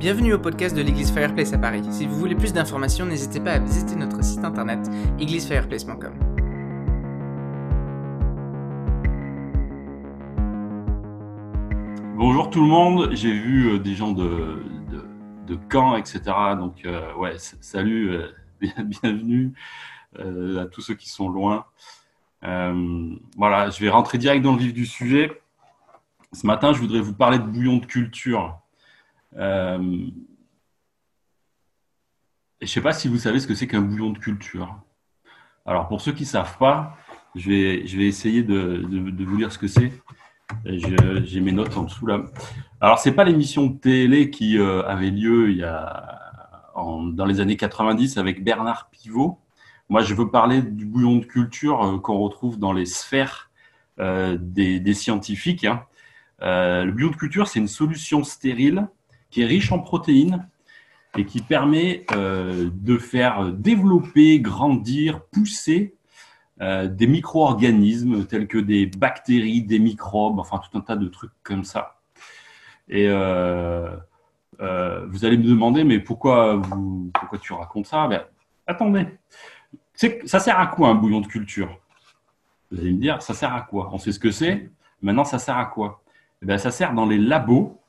Bienvenue au podcast de l'église Fireplace à Paris. Si vous voulez plus d'informations, n'hésitez pas à visiter notre site internet églisefireplace.com. Bonjour tout le monde, j'ai vu euh, des gens de, de, de Caen, etc. Donc, euh, ouais, salut, euh, bienvenue à tous ceux qui sont loin. Voilà, je vais rentrer direct dans le vif du sujet. Ce matin, je voudrais vous parler de bouillon de culture. Euh, je ne sais pas si vous savez ce que c'est qu'un bouillon de culture. Alors, pour ceux qui ne savent pas, je vais, je vais essayer de, de- vous lire ce que c'est. J'ai mes notes en dessous là. Alors, ce n'est pas l'émission de télé qui euh, avait lieu il y a, dans les années 90 avec Bernard Pivot. Moi, je veux parler du bouillon de culture euh, qu'on retrouve dans les sphères des, des scientifiques. hein. Le bouillon de culture, c'est une solution stérile qui est riche en protéines et qui permet euh, de faire développer, grandir, pousser euh, des micro-organismes tels que des bactéries, des microbes, enfin tout un tas de trucs comme ça. Et euh, vous allez me demander, mais pourquoi, vous, pourquoi tu racontes ça? Ben, Attendez, ça sert à quoi un bouillon de culture? Vous allez me dire, ça sert à quoi? On sait ce que c'est, maintenant ça sert à quoi? Eh ben, Ça sert dans les labos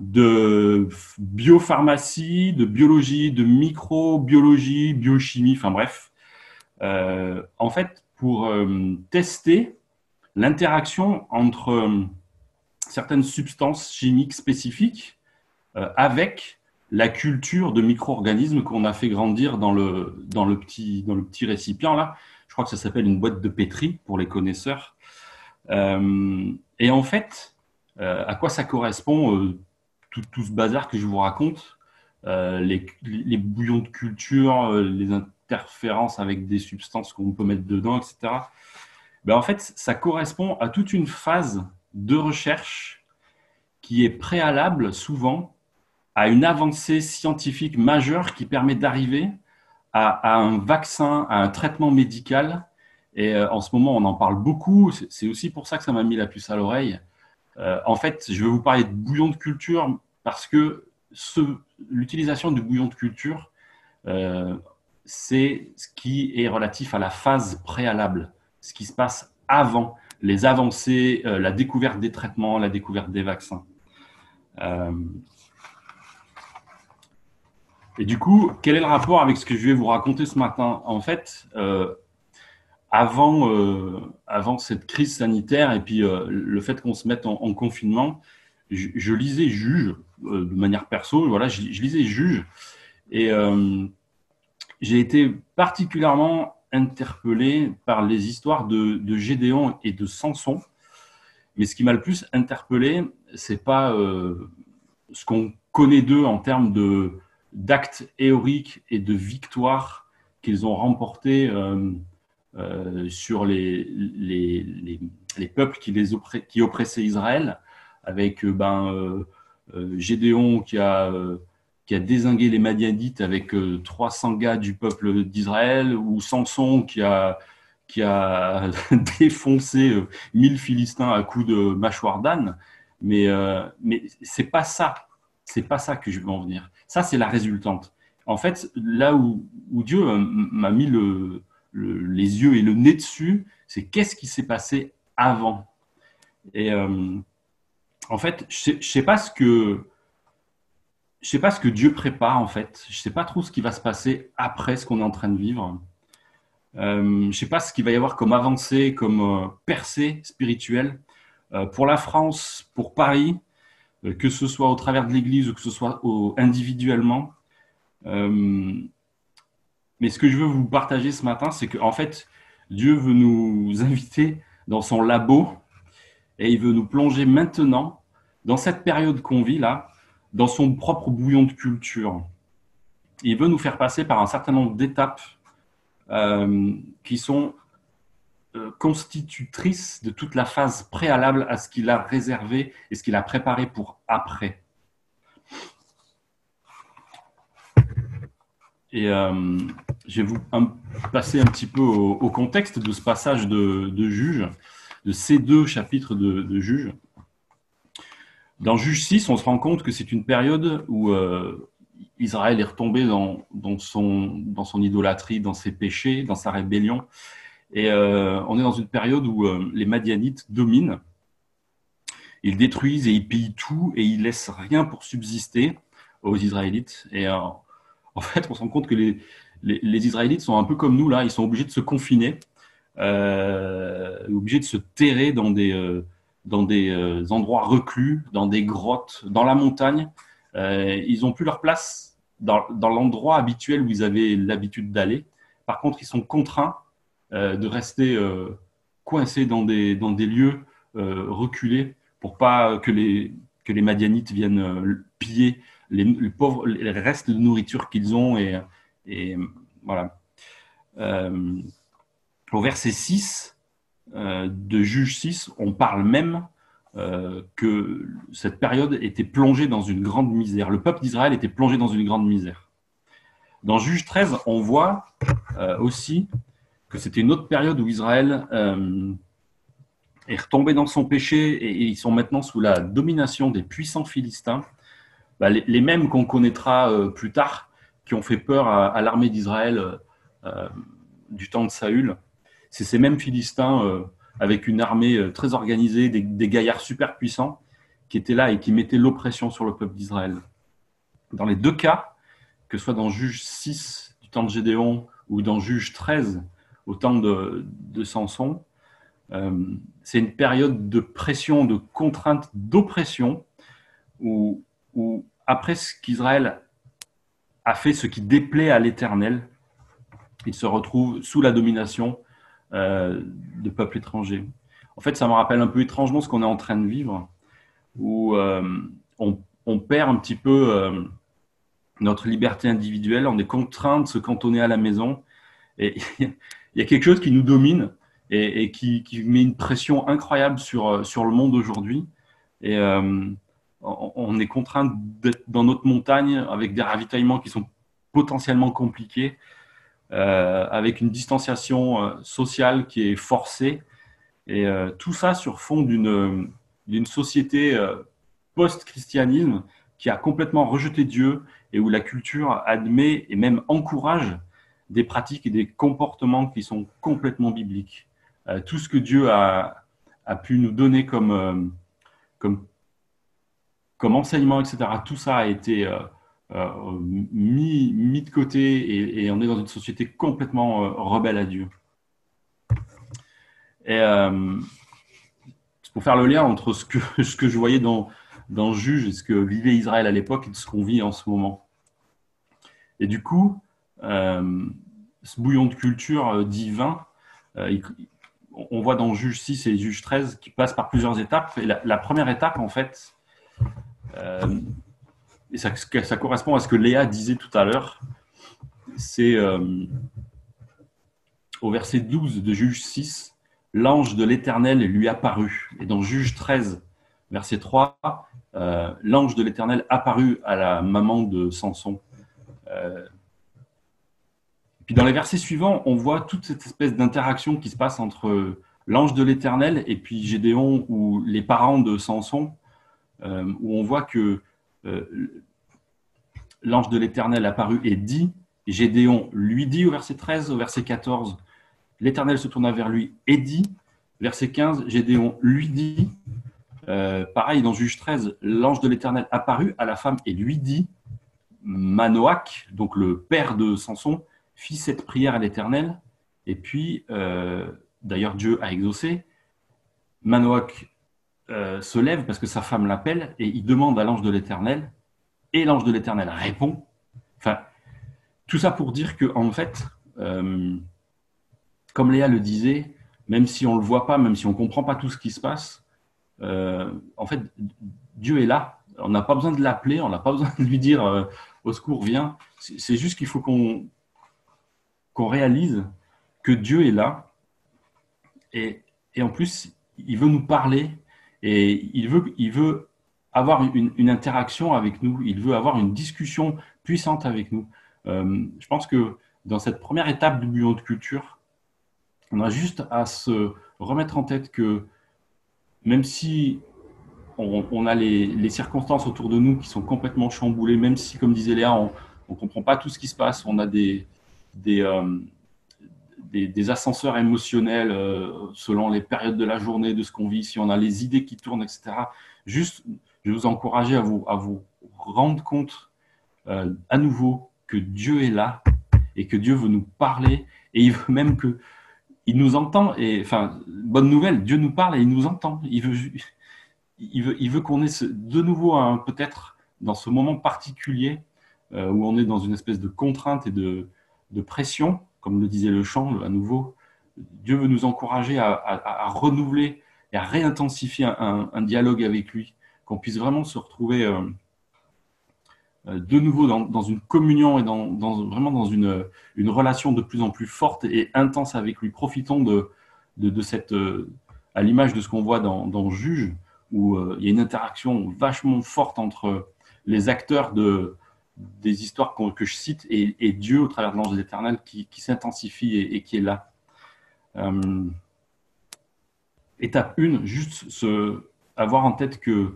de biopharmacie, de biologie, de microbiologie, biochimie, enfin bref. Euh, en fait, pour euh, tester l'interaction entre euh, certaines substances chimiques spécifiques avec la culture de micro-organismes qu'on a fait grandir dans le, dans, le petit, dans le petit récipient là. Je crois que ça s'appelle une boîte de pétri pour les connaisseurs. Et en fait, à quoi ça correspond tout, tout ce bazar que je vous raconte euh, les, bouillons de culture, euh, les interférences avec des substances qu'on peut mettre dedans, etc. Ben, en fait, ça correspond à toute une phase de recherche qui est préalable souvent à une avancée scientifique majeure qui permet d'arriver à, un vaccin, à un traitement médical. Et euh, en ce moment, on en parle beaucoup. C'est aussi pour ça que ça m'a mis la puce à l'oreille. En fait, je vais vous parler de bouillon de culture parce que l'utilisation du bouillon de culture, euh, c'est ce qui est relatif à la phase préalable, ce qui se passe avant les avancées, euh, la découverte des traitements, la découverte des vaccins. Euh, et du coup, quel est le rapport avec ce que je vais vous raconter ce matin? En fait, avant, avant cette crise sanitaire et puis le fait qu'on se mette en confinement, je, lisais Juge euh, de manière perso. Voilà, je, lisais Juge et euh, j'ai été particulièrement interpellé par les histoires de, Gédéon et de Samson. Mais ce qui m'a le plus interpellé, c'est pas euh, ce qu'on connaît d'eux en termes de d'actes héroïques et de victoires qu'ils ont remportés euh, sur les, les, les, les peuples qui, les qui oppressaient Israël, avec euh, ben, euh, euh, Gédéon qui a, qui a désingué les Madianites avec euh, 300 gars du peuple d'Israël, ou Samson qui a, qui a défoncé euh, 1000 Philistins à coups de mâchoire d'âne. Mais, mais c'est pas ça. C'est pas ça que je veux en venir. Ça, c'est la résultante. En fait, là où, où Dieu m'a mis le, le- les yeux et le nez dessus, c'est qu'est-ce qui s'est passé avant. Et en fait, je sais, je sais pas ce que Dieu prépare en fait. Je sais pas trop ce qui va se passer après ce qu'on est en train de vivre. Euh, je sais pas ce qu'il va y avoir comme avancée, comme euh, percée spirituelle Euh, pour la France, pour Paris, euh, que ce soit au travers de l'Église ou que ce soit individuellement. Mais ce que je veux vous partager ce matin, c'est qu'en fait, Dieu veut nous inviter dans son labo et il veut nous plonger maintenant, dans cette période qu'on vit là, dans son propre bouillon de culture. Il veut nous faire passer par un certain nombre d'étapes euh, qui sont euh, constitutrices de toute la phase préalable à ce qu'il a réservé et ce qu'il a préparé pour après. Et euh, je vais vous passer un petit peu au, contexte de ce passage de, de Juge, de ces deux chapitres de, de Juge. Dans Juge 6, on se rend compte que c'est une période où Israël est retombé dans, son, idolâtrie, dans ses péchés, dans sa rébellion. Et on est dans une période où les Madianites dominent. Ils détruisent et ils pillent tout et ils laissent rien pour subsister aux Israélites. Et en fait, on se rend compte que les, les, Israélites sont un peu comme nous, là, ils sont obligés de se confiner, euh, obligés de se terrer dans des, euh, dans des euh, endroits reclus, dans des grottes, dans la montagne. ils n'ont plus leur place dans, l'endroit habituel où ils avaient l'habitude d'aller. Par contre, ils sont contraints de rester coincés dans des, lieux reculés pour pas que les, Madianites viennent piller les, les, pauvres, restes de nourriture qu'ils ont et, voilà. Euh, au verset 6 euh, de Juge 6, on parle même euh, que cette période était plongée dans une grande misère. Le peuple d'Israël était plongé dans une grande misère. Dans Juge 13, on voit aussi que c'était une autre période où Israël est retombé dans son péché et, ils sont maintenant sous la domination des puissants Philistins, bah, les, mêmes qu'on connaîtra plus tard, qui ont fait peur à, l'armée d'Israël euh, euh, du temps de Saül. C'est ces mêmes Philistins euh, avec une armée très organisée, des, gaillards super puissants, qui étaient là et qui mettaient l'oppression sur le peuple d'Israël. Dans les deux cas, que ce soit dans Juge 6 du temps de Gédéon ou dans Juge 13 au temps de, Samson, c'est une période de pression, de contrainte, d'oppression, où, où, après ce qu'Israël a fait ce qui déplaît à l'Éternel. Il se retrouve sous la domination euh, de peuples étrangers. En fait, ça me rappelle un peu étrangement ce qu'on est en train de vivre, où euh, on, perd un petit peu euh, notre liberté individuelle, on est contraint de se cantonner à la maison, et il y a quelque chose qui nous domine et, qui, met une pression incroyable sur, sur le monde aujourd'hui. Et on est contraint d'être dans notre montagne avec des ravitaillements qui sont potentiellement compliqués, avec une distanciation euh, sociale qui est forcée, et euh, tout ça sur fond d'une société post-christianisme qui a complètement rejeté Dieu et où la culture admet et même encourage des pratiques et des comportements qui sont complètement bibliques. tout ce que Dieu a, pu nous donner comme, enseignement, etc., tout ça a été euh, euh, mis, mis, de côté et, on est dans une société complètement euh, rebelle à Dieu. Et pour faire le lien entre ce que, ce que je voyais dans, dans Juge et ce que vivait Israël à l'époque et ce qu'on vit en ce moment. Et du coup, ce bouillon de culture divin, on voit dans Juge 6 et Juge 13 qui passent par plusieurs étapes. Et la, première étape, en fait, euh, et ça, correspond à ce que Léa disait tout à l'heure. C'est euh, au verset 12 de Juge 6, l'ange de l'Éternel lui apparut. Et dans Juge 13, verset 3, euh, l'ange de l'Éternel apparut à la maman de Samson. puis dans les versets suivants, on voit toute cette espèce d'interaction qui se passe entre l'ange de l'Éternel et puis Gédéon ou les parents de Samson euh, où on voit que euh, l'ange de l'Éternel apparu et dit, Gédéon lui dit au verset 13, au verset 14, l'Éternel se tourna vers lui et dit, verset 15, Gédéon lui dit, euh, pareil dans Juge 13, l'ange de l'Éternel apparut à la femme et lui dit, Manoach, donc le père de Samson, fit cette prière à l'Éternel, et puis, d'ailleurs Dieu a exaucé, Manoach euh, se lève parce que sa femme l'appelle et il demande à l'ange de l'Éternel et l'ange de l'Éternel répond. Enfin, tout ça pour dire que en fait, euh, comme Léa le disait, même si on le voit pas, même si on comprend pas tout ce qui se passe, euh, en fait, Dieu est là. On n'a pas besoin de l'appeler, on n'a pas besoin de lui dire au secours, viens. C'est juste qu'il faut qu'on qu'on réalise que Dieu est là et, et en plus, il veut nous parler et il veut, il veut avoir une, interaction avec nous, il veut avoir une discussion puissante avec nous. Euh, je pense que dans cette première étape du bouillon de culture, on a juste à se remettre en tête que même si on, a les, circonstances autour de nous qui sont complètement chamboulées, même si, comme disait Léa, on ne comprend pas tout ce qui se passe. On a des, euh, des, ascenseurs émotionnels euh, selon les périodes de la journée, de ce qu'on vit, si on a les idées qui tournent, etc. Juste, je vais vous encourager à vous, à vous rendre compte euh, à nouveau que Dieu est là et que Dieu veut nous parler et il veut même que il nous entend et enfin bonne nouvelle Dieu nous parle et il nous entend il veut il veut, il veut qu'on ait de nouveau peut-être dans ce moment particulier euh, où on est dans une espèce de contrainte et de, de, pression, comme le disait le chant à nouveau. Dieu veut nous encourager à, renouveler et à réintensifier un, dialogue avec lui, qu'on puisse vraiment se retrouver euh, euh, de nouveau dans, une communion et vraiment dans une, relation de plus en plus forte et intense avec lui. Profitons de, cette, à l'image de ce qu'on voit dans, Juge, où euh, il y a une interaction vachement forte entre les acteurs de, des histoires que je cite et, Dieu au travers de l'ange éternel qui, qui s'intensifie et, qui est là. Euh, étape 1, juste avoir en tête que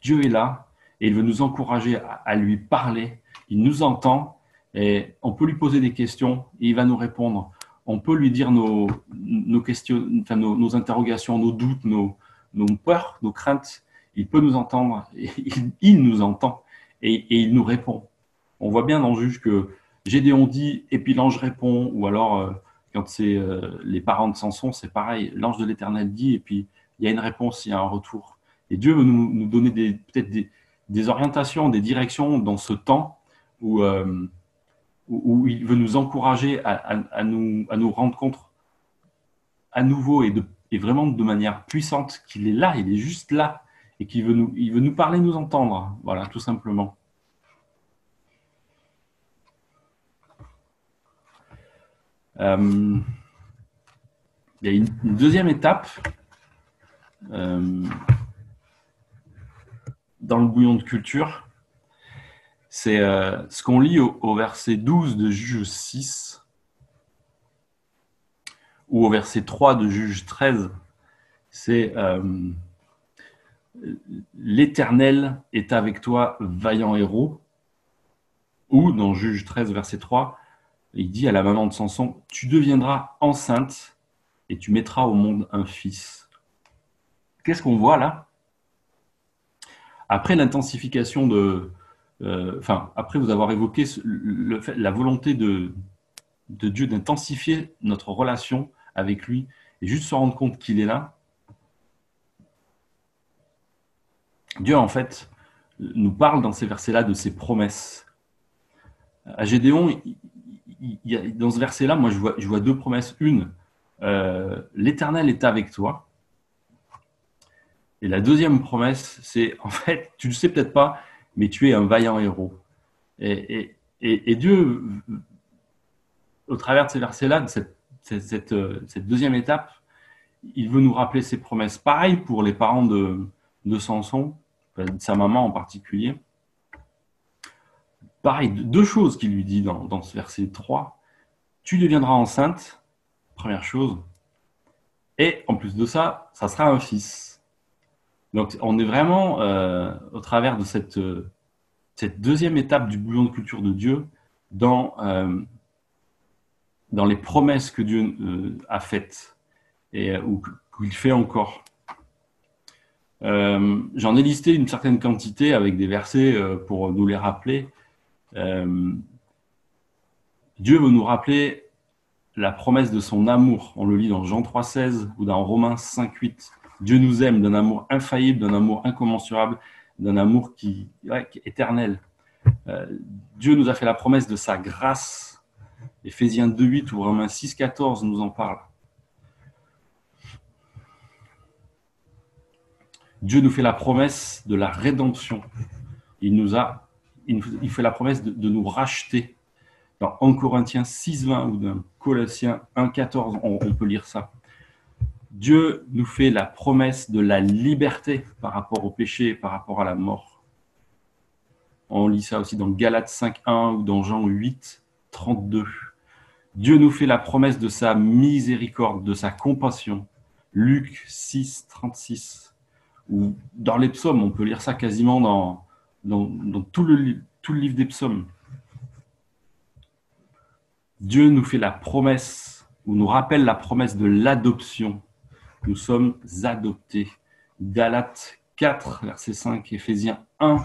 Dieu est là et il veut nous encourager à, lui parler. Il nous entend et on peut lui poser des questions et il va nous répondre. On peut lui dire nos, nos questions, enfin nos, interrogations, nos doutes, nos, nos peurs, nos craintes, il peut nous entendre, il, nous entend et, il nous répond. On voit bien dans le juge que Gédéon dit et puis l'ange répond, ou alors euh, quand c'est euh, les parents de Samson, c'est pareil, l'ange de l'Éternel dit et puis il y a une réponse, il y a un retour. Et Dieu veut nous, donner peut-être des, orientations, des directions dans ce temps où, euh, où, il veut nous encourager à, nous, à nous rendre compte à nouveau et de et vraiment de manière puissante qu'il est là, il est juste là, et qu'il veut nous, parler, nous entendre. Voilà, tout simplement. Euh, il y a une, deuxième étape euh, dans le bouillon de culture. C'est euh, ce qu'on lit au, au, verset 12 de Juge 6 ou au verset 3 de Juge 13, c'est L'Éternel est avec toi, vaillant héros. Ou dans Juge 13, verset 3, il dit à la maman de Samson, tu deviendras enceinte et tu mettras au monde un fils. Qu'est-ce qu'on voit là? Après l'intensification de... Euh, enfin, après vous avoir évoqué la volonté de Dieu d'intensifier notre relation avec lui et juste se rendre compte qu'il est là. Dieu, en fait, nous parle dans ces versets-là de ses promesses. À Gédéon, dans ce verset-là, moi, je vois, deux promesses. Une, euh, l'Éternel est avec toi. Et la deuxième promesse, c'est, en fait, tu ne le sais peut-être pas, mais tu es un vaillant héros. Et, Dieu, au travers de ces versets-là, de euh, cette, deuxième étape, il veut nous rappeler ses promesses. Pareil pour les parents de, Samson, sa maman en particulier. Pareil, deux choses qu'il lui dit dans, ce verset 3. Tu deviendras enceinte, première chose. Et en plus de ça, ça sera un fils. Donc on est vraiment euh, au travers de cette, euh, cette deuxième étape du bouillon de culture de Dieu dans les promesses que Dieu euh, a faites et euh, ou qu'il fait encore. Euh, j'en ai listé une certaine quantité avec des versets pour nous les rappeler. Dieu veut nous rappeler la promesse de son amour. On le lit dans Jean 3,16 ou dans Romains 5,8. Dieu nous aime d'un amour infaillible, d'un amour incommensurable, d'un amour qui, est éternel. Dieu nous a fait la promesse de sa grâce Éphésiens 2.8 ou Romains 6.14 nous en parle. Dieu nous fait la promesse de la rédemption. Il nous a, il fait la promesse de, nous racheter. Dans 1 Corinthiens 6.20 ou dans Colossiens 1.14, on, on peut lire ça. Dieu nous fait la promesse de la liberté par rapport au péché par rapport à la mort. On lit ça aussi dans Galates 5.1 ou dans Jean 8, 32. Dieu nous fait la promesse de sa miséricorde, de sa compassion. Luc 6, 36. Ou dans les psaumes. On peut lire ça quasiment dans, tout, le, tout le livre des psaumes. Dieu nous fait la promesse, ou nous rappelle la promesse de l'adoption. Nous sommes adoptés. Galates 4, verset 5, Éphésiens 1,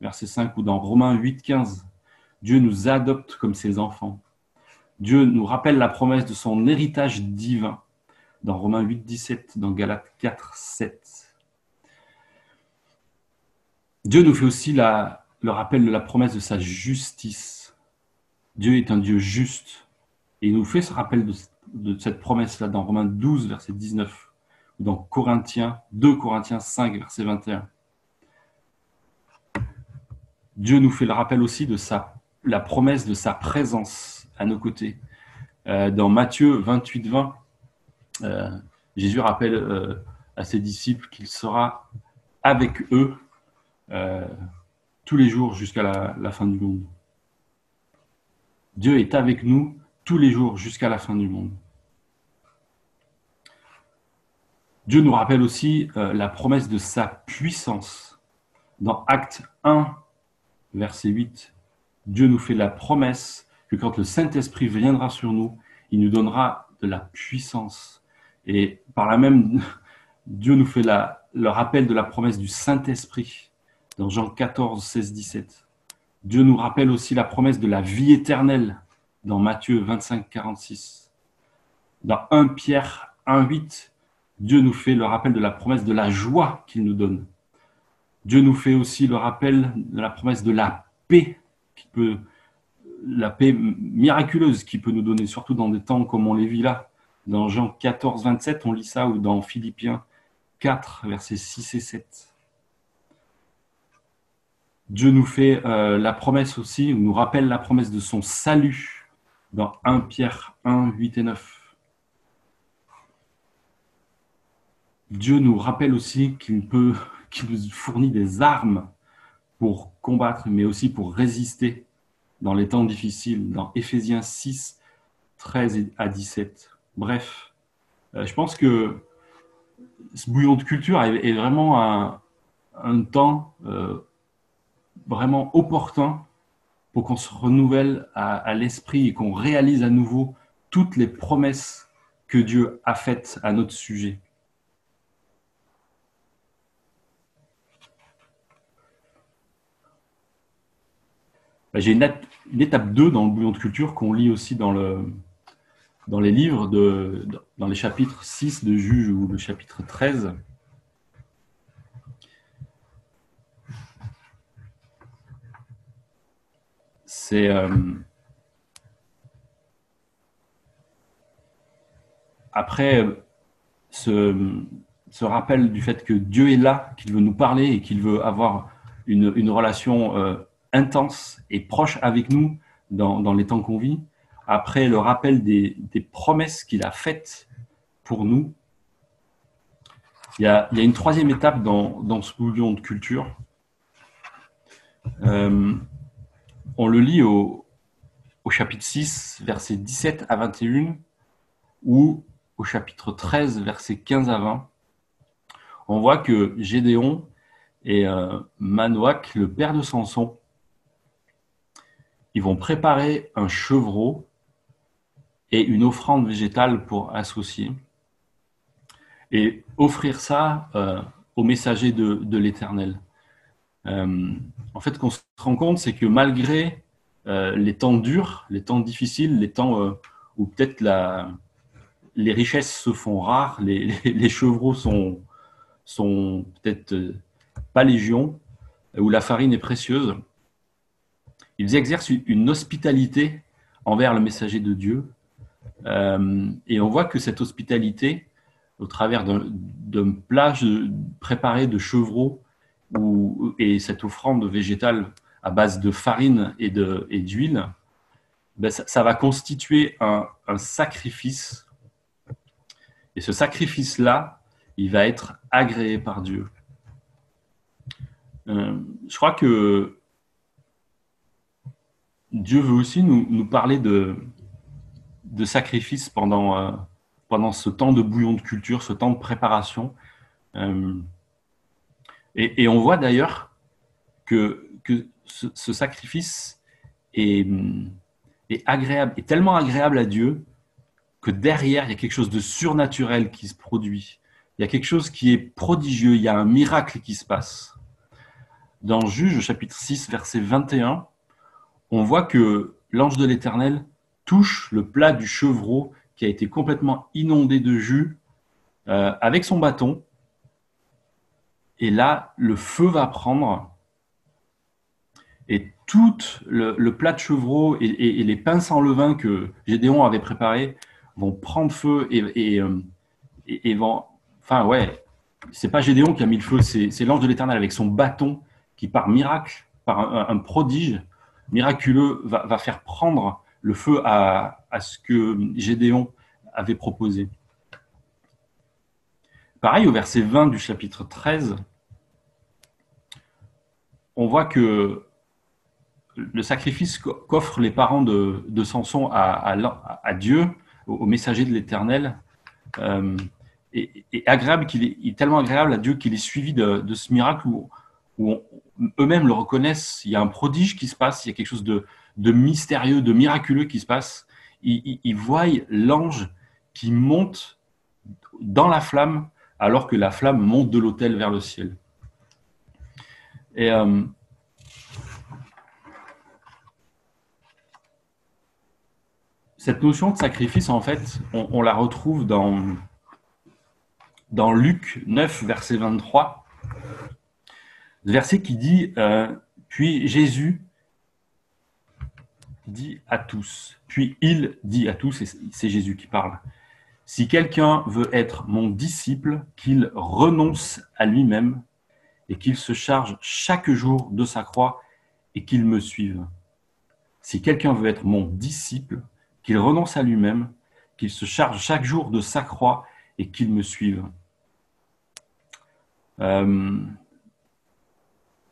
verset 5, ou dans Romains 8, 15. Dieu nous adopte comme ses enfants. Dieu nous rappelle la promesse de son héritage divin dans Romains 8, 17, dans Galates 4, 7. Dieu nous fait aussi le rappel de la promesse de sa justice. Dieu est un Dieu juste. Et il nous fait ce rappel de, cette promesse-là dans Romains 12, verset 19, ou dans Corinthiens, 2 Corinthiens 5, verset 21. Dieu nous fait le rappel aussi de sa, la promesse de sa présence à nos côtés. Euh, dans Matthieu 28, 20, euh, Jésus rappelle euh, à ses disciples qu'il sera avec eux tous les jours jusqu'à la, fin du monde. Dieu est avec nous tous les jours jusqu'à la fin du monde. Dieu nous rappelle aussi la promesse de sa puissance. Dans Acte 1, verset 8, Dieu nous fait la promesse que quand le Saint-Esprit viendra sur nous, il nous donnera de la puissance. Et par là même, Dieu nous fait le rappel de la promesse du Saint-Esprit dans Jean 14, 16, 17. Dieu nous rappelle aussi la promesse de la vie éternelle dans Matthieu 25, 46. Dans 1 Pierre 1, 8, Dieu nous fait le rappel de la promesse de la joie qu'il nous donne. Dieu nous fait aussi le rappel de la promesse de la paix qui peut la paix miraculeuse qu'il peut nous donner, surtout dans des temps comme on les vit là. Dans Jean 14, 27, on lit ça, ou dans Philippiens 4, versets 6 et 7. Dieu nous fait euh, la promesse aussi, ou nous rappelle la promesse de son salut dans 1 Pierre 1, 8 et 9. Dieu nous rappelle aussi qu'il nous fournit des armes pour combattre, mais aussi pour résister dans les temps difficiles, dans Éphésiens 6, 13 à 17. Bref, euh, je pense que ce bouillon de culture est, vraiment un, temps euh, vraiment opportun pour qu'on se renouvelle à l'esprit et qu'on réalise à nouveau toutes les promesses que Dieu a faites à notre sujet. Bah, j'ai une, étape 2 dans le bouillon de culture qu'on lit aussi dans, le, dans les livres, de, dans les chapitres 6 de Juge ou le chapitre 13. C'est euh, après ce, ce, rappel du fait que Dieu est là, qu'il veut nous parler et qu'il veut avoir une, relation euh, intense et proche avec nous dans, les temps qu'on vit, après le rappel des, promesses qu'il a faites pour nous, il y a, une troisième étape dans, ce bouillon de culture. Euh, on le lit au, chapitre 6, versets 17 à 21, ou au chapitre 13, versets 15 à 20. On voit que Gédéon et euh, Manoach, le père de Samson, ils vont préparer un chevreau et une offrande végétale pour associer et offrir ça euh, au messager de, l'Éternel. Euh, en fait, qu'on se rend compte, c'est que malgré euh, les temps durs, les temps difficiles, les temps où peut-être les richesses se font rares, les, chevreaux sont, peut-être pas légion, où la farine est précieuse, ils exercent une hospitalité envers le messager de Dieu. Euh, et on voit que cette hospitalité, au travers d'un plat préparé de chevreaux et cette offrande végétale à base de farine et d'huile, ben ça, va constituer un, sacrifice. Et ce sacrifice-là, il va être agréé par Dieu. Euh, je crois que Dieu veut aussi nous, parler de, sacrifice pendant, euh, pendant ce temps de bouillon de culture, ce temps de préparation. Euh, Et, on voit d'ailleurs que, ce, sacrifice est, est, agréable, est tellement agréable à Dieu que derrière, il y a quelque chose de surnaturel qui se produit. Il y a quelque chose qui est prodigieux, il y a un miracle qui se passe. Dans Juge chapitre 6, verset 21, on voit que l'ange de l'Éternel touche le plat du chevreau qui a été complètement inondé de jus euh, avec son bâton. Et là, le feu va prendre et tout le, plat de chevreau et, les pains sans levain que Gédéon avait préparés vont prendre feu et, et, vont. Enfin, ouais, c'est pas Gédéon qui a mis le feu, c'est l'ange de l'Éternel avec son bâton qui, par miracle, par un, prodige miraculeux, va, faire prendre le feu à ce que Gédéon avait proposé. Pareil, au verset 20 du chapitre 13, on voit que le sacrifice qu'offrent les parents de, Samson à, Dieu, au, messager de l'Éternel, euh, est, tellement agréable à Dieu qu'il est suivi de, ce miracle où, eux-mêmes le reconnaissent. Il y a un prodige qui se passe, il y a quelque chose de, mystérieux, de miraculeux qui se passe. Ils, voient l'ange qui monte dans la flamme alors que la flamme monte de l'autel vers le ciel. Et euh, cette notion de sacrifice, en fait, on, la retrouve dans, Luc 9, verset 23, verset qui dit euh, Puis Jésus dit à tous, puis il dit à tous, c'est Jésus qui parle Si quelqu'un veut être mon disciple, qu'il renonce à lui-même et qu'il se charge chaque jour de sa croix et qu'il me suive. Si quelqu'un veut être mon disciple, qu'il renonce à lui-même, qu'il se charge chaque jour de sa croix et qu'il me suive. Euh,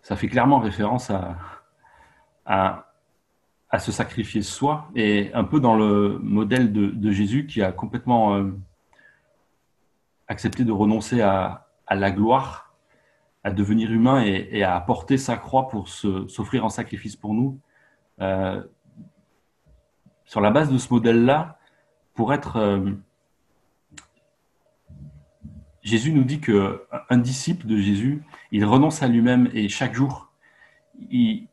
ça fait clairement référence à, à, se sacrifier soi et un peu dans le modèle de, Jésus qui a complètement euh, accepté de renoncer à, la gloire, à devenir humain et, à porter sa croix pour s'offrir en sacrifice pour nous. Euh, sur la base de ce modèle-là, pour être... Euh, Jésus nous dit que un disciple de Jésus, il renonce à lui-même et chaque jour, il,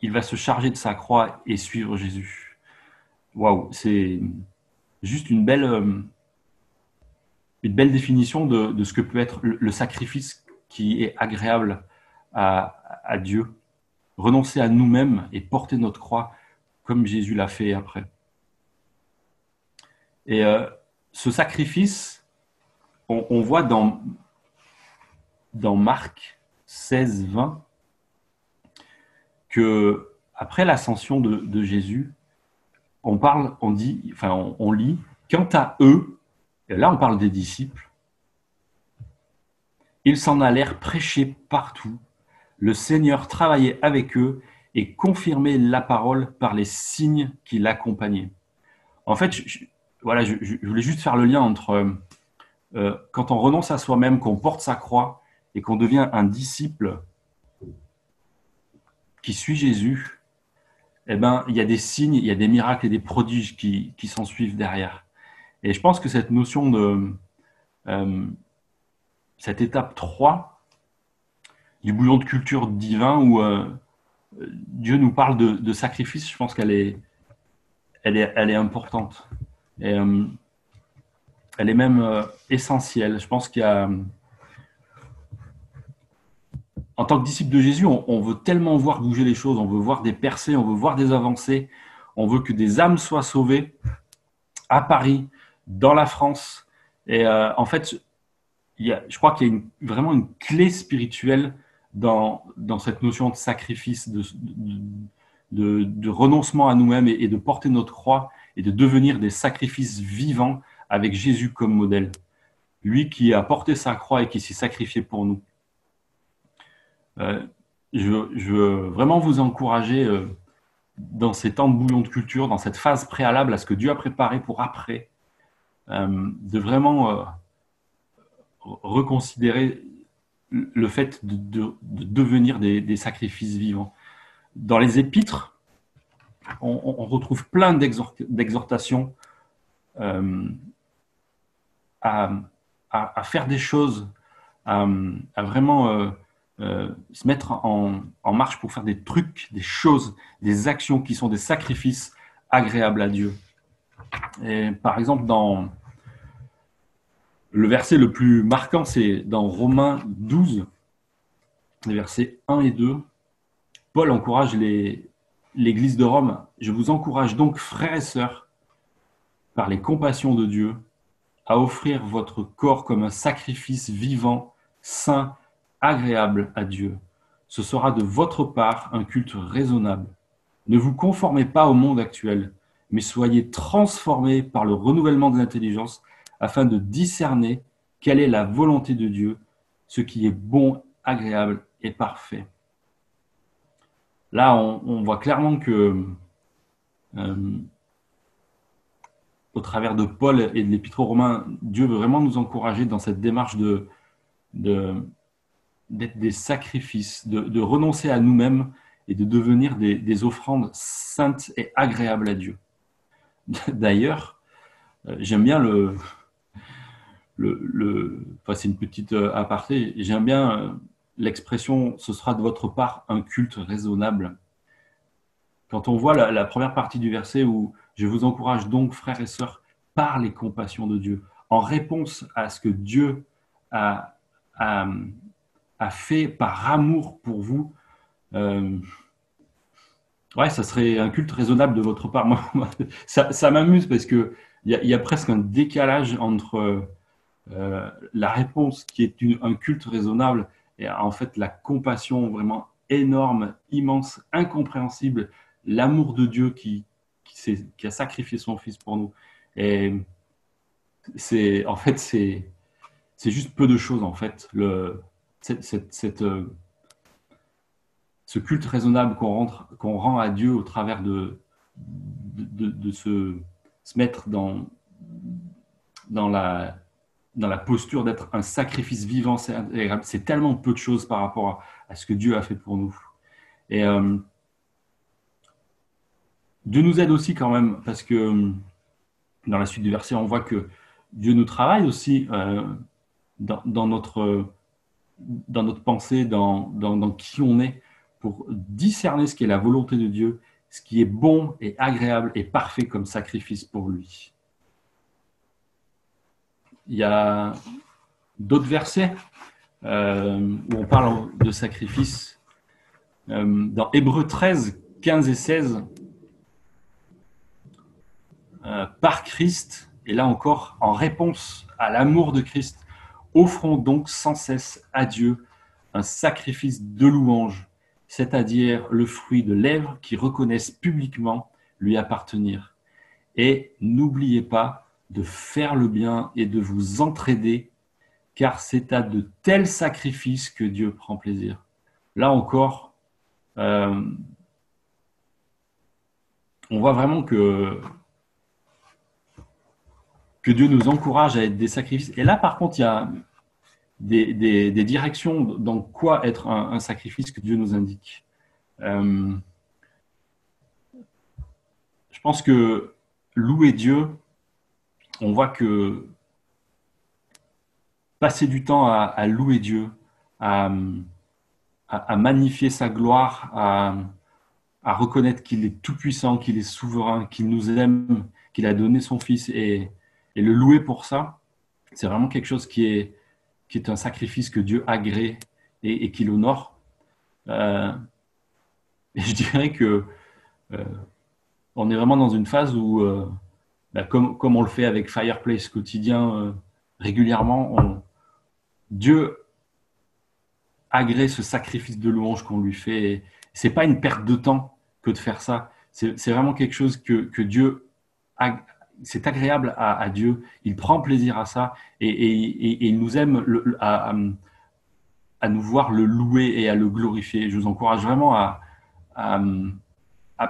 il va se charger de sa croix et suivre Jésus. Waouh, c'est juste une belle, euh, une belle définition de, ce que peut être le, sacrifice qui est agréable à, à Dieu. Renoncer à nous-mêmes et porter notre croix comme Jésus l'a fait après. Et euh, ce sacrifice, on, voit dans, dans Marc 16, 20 après l'ascension de, Jésus, on parle, on dit, enfin on, lit, quant à eux, et là on parle des disciples, ils s'en allèrent prêcher partout. Le Seigneur travaillait avec eux et confirmer la parole par les signes qui l'accompagnaient. En fait, je, voilà, je, voulais juste faire le lien entre euh, quand on renonce à soi-même, qu'on porte sa croix et qu'on devient un disciple qui suit Jésus, eh ben, il y a des signes, il y a des miracles et des prodiges qui, s'en suivent derrière. Et je pense que cette notion de euh, cette étape 3 du bouillon de culture divin où euh, Dieu nous parle de, sacrifice, je pense qu'elle est, elle est, elle est importante. Et, euh, elle est même essentielle. Je pense qu'il y a. En tant que disciple de Jésus, on, veut tellement voir bouger les choses, on veut voir des percées, on veut voir des avancées, on veut que des âmes soient sauvées à Paris, dans la France. Et euh, en fait, je crois qu'il y a vraiment une clé spirituelle dans, cette notion de sacrifice, de, renoncement à nous-mêmes et, de porter notre croix et de devenir des sacrifices vivants avec Jésus comme modèle. Lui qui a porté sa croix et qui s'est sacrifié pour nous. Euh, je, veux vraiment vous encourager euh, dans ces temps de bouillon de culture, dans cette phase préalable à ce que Dieu a préparé pour après, euh, de vraiment reconsidérer le fait de, devenir des, sacrifices vivants. Dans les épîtres, on, retrouve plein d'exhortations euh, à, faire des choses, à, vraiment euh, se mettre en, marche pour faire des trucs, des choses, des actions qui sont des sacrifices agréables à Dieu. Et par exemple, dans le verset le plus marquant, c'est dans Romains 12, les versets 1 et 2. Paul encourage l'Église de Rome. Je vous encourage donc, frères et sœurs, par les compassions de Dieu, à offrir votre corps comme un sacrifice vivant, saint, agréable à Dieu. Ce sera de votre part un culte raisonnable. Ne vous conformez pas au monde actuel, mais soyez transformés par le renouvellement de l'intelligence afin de discerner quelle est la volonté de Dieu, ce qui est bon, agréable et parfait. Là, on, voit clairement que, euh, au travers de Paul et de l'Épître aux Romains, Dieu veut vraiment nous encourager dans cette démarche de, d'être des sacrifices, de, renoncer à nous-mêmes et de devenir des, offrandes saintes et agréables à Dieu. D'ailleurs, euh, j'aime bien le, le, enfin c'est une petite euh, aparté, j'aime bien euh, l'expression ce sera de votre part un culte raisonnable. Quand on voit la, première partie du verset où je vous encourage donc, frères et sœurs, par les compassions de Dieu, en réponse à ce que Dieu a, a, fait par amour pour vous, euh, ouais, ça serait un culte raisonnable de votre part. Moi, ça, m'amuse parce qu'il y, y, a presque un décalage entre euh, la réponse qui est un culte raisonnable et en fait la compassion vraiment énorme, immense, incompréhensible, l'amour de Dieu qui, qui, a sacrifié son fils pour nous. Et c'est en fait c'est c'est juste peu de choses en fait le cette, euh, ce culte raisonnable qu'on qu'on rend à Dieu au travers de de, se, se mettre dans dans la dans la posture d'être un sacrifice vivant, c'est tellement peu de choses par rapport à, ce que Dieu a fait pour nous. Et euh, Dieu nous aide aussi quand même, parce que dans la suite du verset, on voit que Dieu nous travaille aussi euh, dans, notre, dans notre pensée, dans, qui on est, pour discerner ce qui est la volonté de Dieu, ce qui est bon et agréable et parfait comme sacrifice pour lui. Il y a d'autres versets euh, où on parle de sacrifice. Euh, dans Hébreu 13, 15 et 16, euh, par Christ, et là encore en réponse à l'amour de Christ, offrons donc sans cesse à Dieu un sacrifice de louange, c'est-à-dire le fruit de lèvres qui reconnaissent publiquement lui appartenir. Et n'oubliez pas de faire le bien et de vous entraider, car c'est à de tels sacrifices que Dieu prend plaisir. Là encore, euh, on voit vraiment que, que Dieu nous encourage à être des sacrifices. Et là, par contre, il y a des, directions dans quoi être un, sacrifice que Dieu nous indique. Euh, je pense que louer Dieu, on voit que passer du temps à, louer Dieu, à, magnifier sa gloire, à, reconnaître qu'il est tout-puissant, qu'il est souverain, qu'il nous aime, qu'il a donné son Fils et, le louer pour ça, c'est vraiment quelque chose qui est, qui est un sacrifice que Dieu agrée et, et qu'il honore. Euh, et je dirais que euh, on est vraiment dans une phase où euh, bah, comme, comme, on le fait avec Fireplace quotidien régulièrement, Dieu agrée ce sacrifice de louange qu'on lui fait. C'est pas une perte de temps que de faire ça. C'est vraiment quelque chose que, que Dieu, c'est agréable à, Dieu. Il prend plaisir à ça et, il nous aime à, nous voir le louer et à le glorifier. Je vous encourage vraiment à,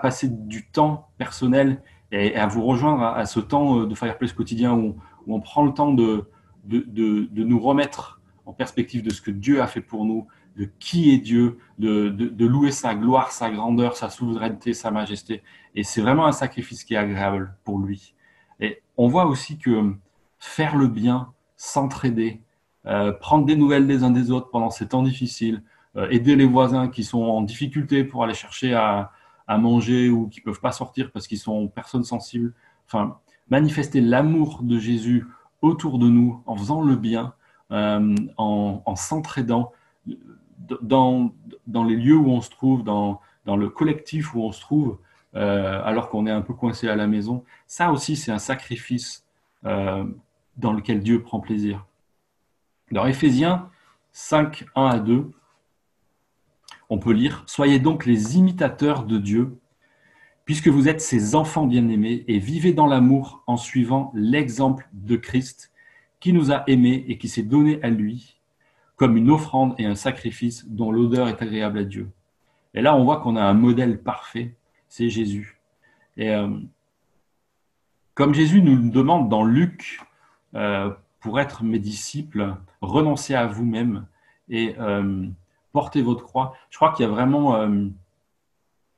passer du temps personnel et, à vous rejoindre à, ce temps euh, de Fireplace quotidien où, on prend le temps de, de, de, nous remettre en perspective de ce que Dieu a fait pour nous, de qui est Dieu, de, de, louer sa gloire, sa grandeur, sa souveraineté, sa majesté. Et c'est vraiment un sacrifice qui est agréable pour lui. Et on voit aussi que faire le bien, s'entraider, euh, prendre des nouvelles des uns des autres pendant ces temps difficiles, euh, aider les voisins qui sont en difficulté pour aller chercher à, manger ou qui peuvent pas sortir parce qu'ils sont personnes sensibles. Enfin, manifester l'amour de Jésus autour de nous en faisant le bien, euh, en, s'entraidant dans, les lieux où on se trouve, dans le collectif où on se trouve, euh, alors qu'on est un peu coincé à la maison. Ça aussi, c'est un sacrifice euh, dans lequel Dieu prend plaisir. Dans Éphésiens 5, 1 à 2, on peut lire Soyez donc les imitateurs de Dieu, puisque vous êtes ses enfants bien-aimés, et vivez dans l'amour en suivant l'exemple de Christ, qui nous a aimés et qui s'est donné à lui comme une offrande et un sacrifice dont l'odeur est agréable à Dieu. Et là, on voit qu'on a un modèle parfait, c'est Jésus. Et euh, comme Jésus nous le demande dans Luc, euh, pour être mes disciples, renoncez à vous-même et euh, portez votre croix. Je crois qu'il y a vraiment,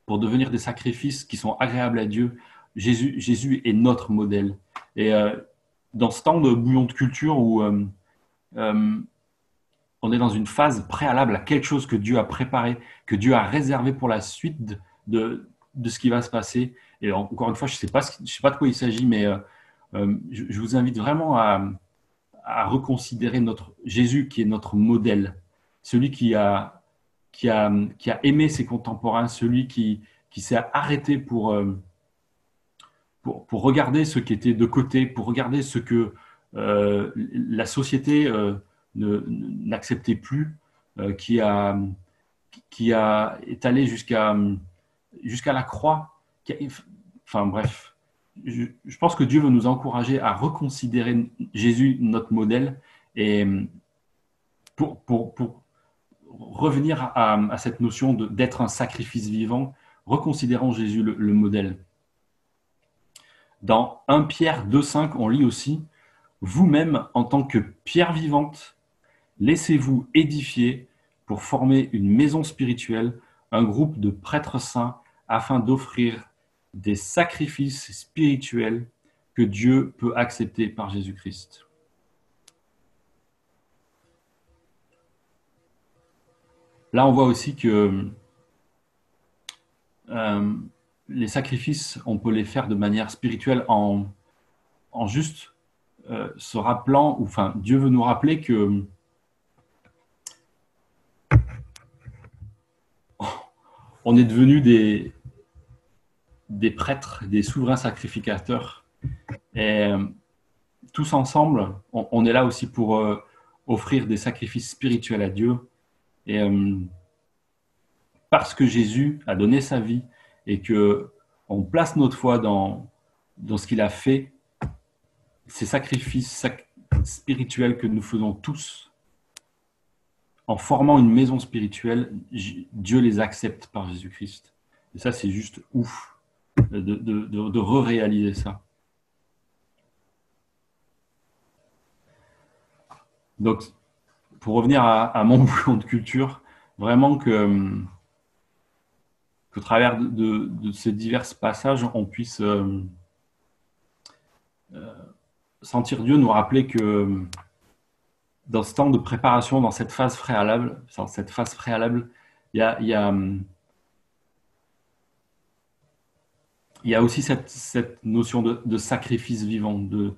pour devenir des sacrifices qui sont agréables à Dieu, Jésus, Jésus est notre modèle. Et dans ce temps de bouillon de culture où on est dans une phase préalable à quelque chose que Dieu a préparé, que Dieu a réservé pour la suite de, de, ce qui va se passer. Et encore une fois, je ne sais, pas, sais pas de quoi il s'agit, mais euh, je, vous invite vraiment à, à, reconsidérer notre Jésus qui est notre modèle, celui qui a, qui a, qui a aimé ses contemporains, celui qui, qui s'est arrêté pour pour, regarder ce qui était de côté, pour regarder ce que euh, la société euh, n'acceptait plus, euh, qui, a, qui a, est allé jusqu'à jusqu'à la croix. enfin bref, je, pense que Dieu veut nous encourager à reconsidérer Jésus, notre modèle, et pour, pour, pour revenir à, cette notion d'être un sacrifice vivant, reconsidérons Jésus le modèle. Dans 1 Pierre 2.5, on lit aussi Vous-même, en tant que pierre vivante, laissez-vous édifier pour former une maison spirituelle, un groupe de prêtres saints, afin d'offrir des sacrifices spirituels que Dieu peut accepter par Jésus-Christ. Là, on voit aussi que euh, les sacrifices, on peut les faire de manière spirituelle en, en juste euh, se rappelant, ou enfin, Dieu veut nous rappeler que on est devenu des, des prêtres, des souverains sacrificateurs. Et euh, tous ensemble, on, est là aussi pour euh, offrir des sacrifices spirituels à Dieu. Et parce que Jésus a donné sa vie, et que on place notre foi dans, dans ce qu'il a fait, ces sacrifices spirituels que nous faisons tous, en formant une maison spirituelle, Dieu les accepte par Jésus-Christ. Et ça, c'est juste ouf de, de, de, re-réaliser ça. Donc, pour revenir à, mon bouillon de culture, vraiment que qu'au travers de, ces divers passages, on puisse euh, euh, sentir Dieu nous rappeler que dans ce temps de préparation, dans cette phase préalable, cette phase préalable, il y a, il y a aussi cette, notion de, sacrifice vivant, de,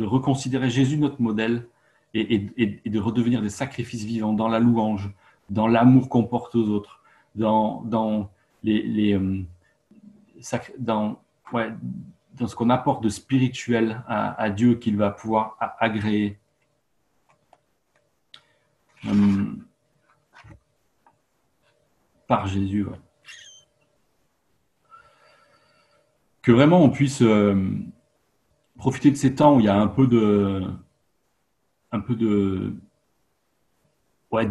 reconsidérer Jésus notre modèle et, de redevenir des sacrifices vivants dans la louange, dans l'amour qu'on porte aux autres dans, dans, les, euh, dans, dans ce qu'on apporte de spirituel à, Dieu qu'il va pouvoir agréer. Euh, par Jésus. Que vraiment on puisse euh, profiter de ces temps où il y a un peu de, un peu de,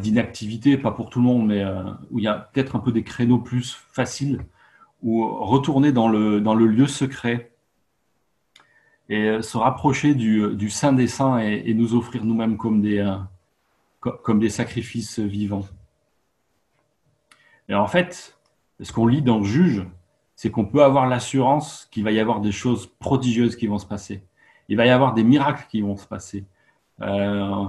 d'inactivité, pas pour tout le monde, mais euh, où il y a peut-être un peu des créneaux plus faciles, ou retourner dans le, dans le lieu secret et euh, se rapprocher du, du Saint des Saints et, nous offrir nous-mêmes comme des, comme des sacrifices vivants. Et en fait, ce qu'on lit dans le juge, c'est qu'on peut avoir l'assurance qu'il va y avoir des choses prodigieuses qui vont se passer. Il va y avoir des miracles qui vont se passer. Euh,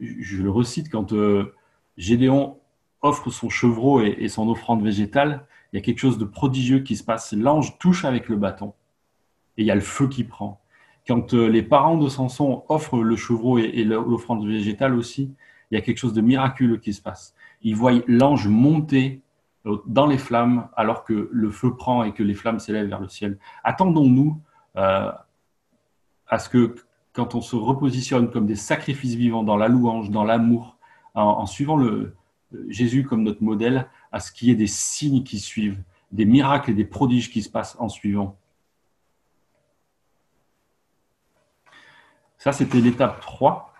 je le recite, quand euh, Gédéon offre son chevreau et, son offrande végétale, il y a quelque chose de prodigieux qui se passe. L'ange touche avec le bâton et il y a le feu qui prend. Quand euh, les parents de Samson offrent le chevreau et l'offrande végétale aussi, il y a quelque chose de miraculeux qui se passe. Ils voient l'ange monter dans les flammes alors que le feu prend et que les flammes s'élèvent vers le ciel. Attendons-nous euh, à ce que quand on se repositionne comme des sacrifices vivants dans la louange, dans l'amour, en, suivant le, Jésus comme notre modèle, à ce qu'il y ait des signes qui suivent, des miracles et des prodiges qui se passent en suivant. Ça, c'était l'étape 3.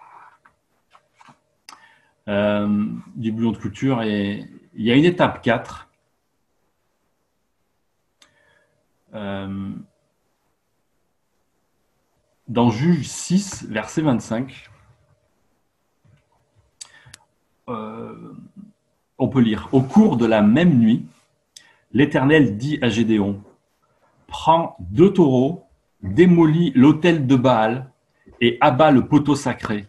Euh, du bouillon de culture. Et il y a une étape 4. Euh, dans Juge 6, verset 25, euh, on peut lire Au cours de la même nuit, l'Éternel dit à Gédéon Prends deux taureaux, démolis l'autel de Baal et abat le poteau sacré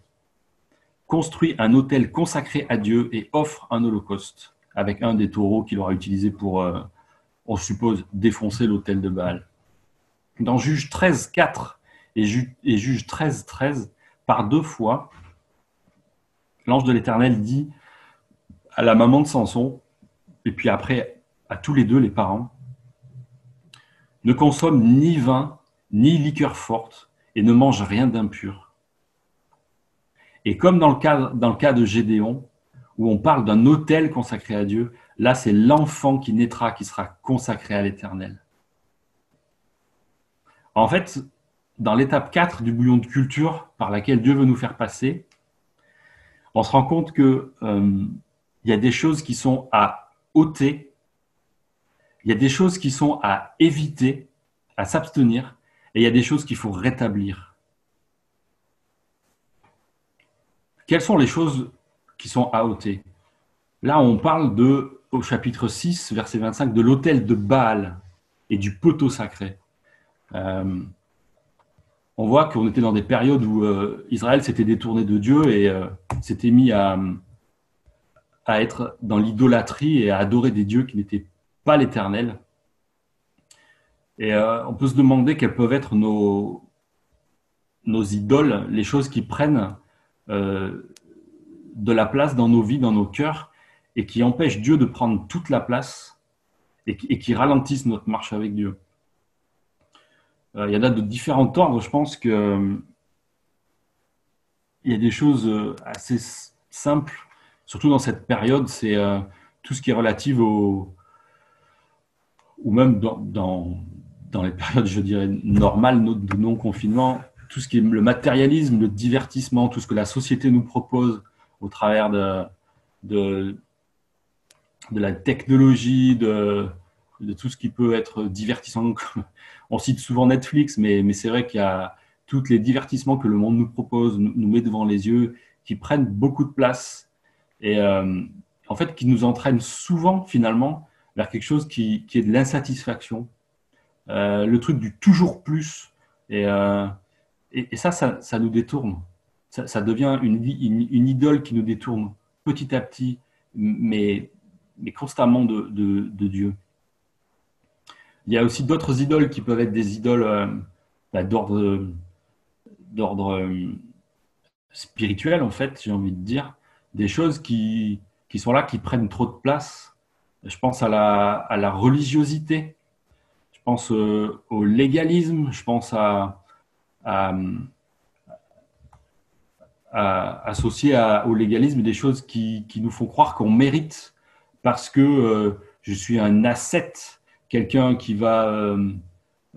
construit un autel consacré à Dieu et offre un holocauste avec un des taureaux qu'il aura utilisé pour, euh, on suppose, défoncer l'autel de Baal. Dans Juge 13, 4 et, Juge 13, 13, par deux fois, l'ange de l'Éternel dit à la maman de Samson, et puis après à tous les deux, les parents, ne consomme ni vin, ni liqueur forte, et ne mange rien d'impur et comme dans le cas, dans le cas de Gédéon, où on parle d'un autel consacré à Dieu, là c'est l'enfant qui naîtra qui sera consacré à l'Éternel. En fait, dans l'étape 4 du bouillon de culture par laquelle Dieu veut nous faire passer, on se rend compte qu'il euh, y a des choses qui sont à ôter, il y a des choses qui sont à éviter, à s'abstenir, et il y a des choses qu'il faut rétablir. Quelles sont les choses qui sont à ôter Là, on parle de, au chapitre 6, verset 25, de l'autel de Baal et du poteau sacré. Euh, on voit qu'on était dans des périodes où euh, Israël s'était détourné de Dieu et euh, s'était mis à, à être dans l'idolâtrie et à adorer des dieux qui n'étaient pas l'éternel. Et on peut se demander quelles peuvent être nos, nos idoles, les choses qui prennent de la place dans nos vies, dans nos cœurs, et qui empêche Dieu de prendre toute la place et qui, ralentissent notre marche avec Dieu. Euh, il y en a de différents ordres. Je pense que euh, il y a des choses assez simples, surtout dans cette période, c'est tout ce qui est relatif au ou même dans, dans, les périodes, je dirais, normales de non-confinement, tout ce qui est le matérialisme, le divertissement, tout ce que la société nous propose au travers de, de, la technologie, de, tout ce qui peut être divertissant. On cite souvent Netflix, mais, mais c'est vrai qu'il y a tous les divertissements que le monde nous propose, nous, met devant les yeux, qui prennent beaucoup de place et euh, en fait qui nous entraînent souvent finalement vers quelque chose qui, est de l'insatisfaction, euh, le truc du toujours plus. Et, euh, et, ça, ça, nous détourne. Ça, devient une, idole qui nous détourne petit à petit, mais, mais constamment de, Dieu. Il y a aussi d'autres idoles qui peuvent être des idoles euh, bah, d'ordre d'ordre euh, spirituel, en fait, j'ai envie de dire. Des choses qui, qui sont là, qui prennent trop de place. Je pense à la, à la religiosité, je pense euh, au légalisme, je pense à, à, associer au légalisme des choses qui, nous font croire qu'on mérite parce que euh, je suis un asset, quelqu'un qui va euh,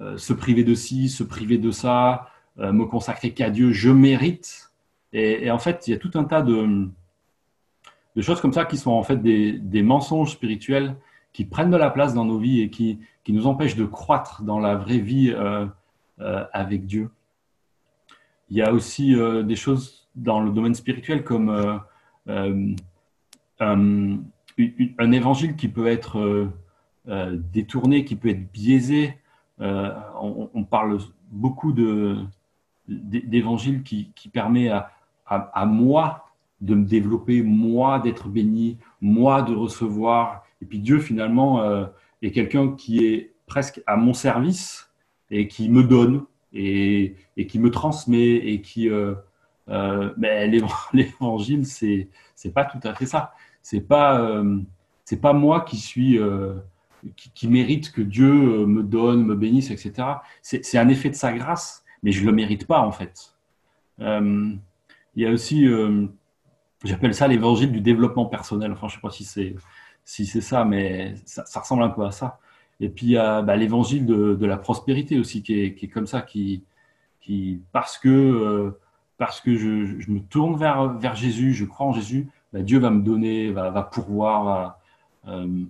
euh, se priver de ci, se priver de ça, me consacrer qu'à Dieu, je mérite. Et, en fait, il y a tout un tas de, de, choses comme ça qui sont en fait des, des, mensonges spirituels qui prennent de la place dans nos vies et qui, qui nous empêchent de croître dans la vraie vie avec Dieu. Il y a aussi des choses dans le domaine spirituel comme euh, un, évangile qui peut être détourné, qui peut être biaisé. On, parle beaucoup d'évangile qui, qui, permet à, à, moi de me développer, moi d'être béni, moi de recevoir. Et puis Dieu finalement est quelqu'un qui est presque à mon service et qui me donne et, et qui me transmet et qui euh, euh, mais l'évangile c'est c'est pas tout à fait ça. C'est pas euh, pas moi qui suis euh, qui, mérite que Dieu me donne me bénisse etc c'est un effet de sa grâce mais je le mérite pas en fait. Il y a aussi j'appelle ça l'évangile du développement personnel. Enfin je sais pas si c'est si ça mais ça, ressemble un peu à ça. Et puis il y a bah, l'évangile de, de, la prospérité aussi qui est, qui est comme ça, qui, qui parce que, parce que je, me tourne vers, vers Jésus, je crois en Jésus, bah, Dieu va me donner, va, va pourvoir. Va, euh,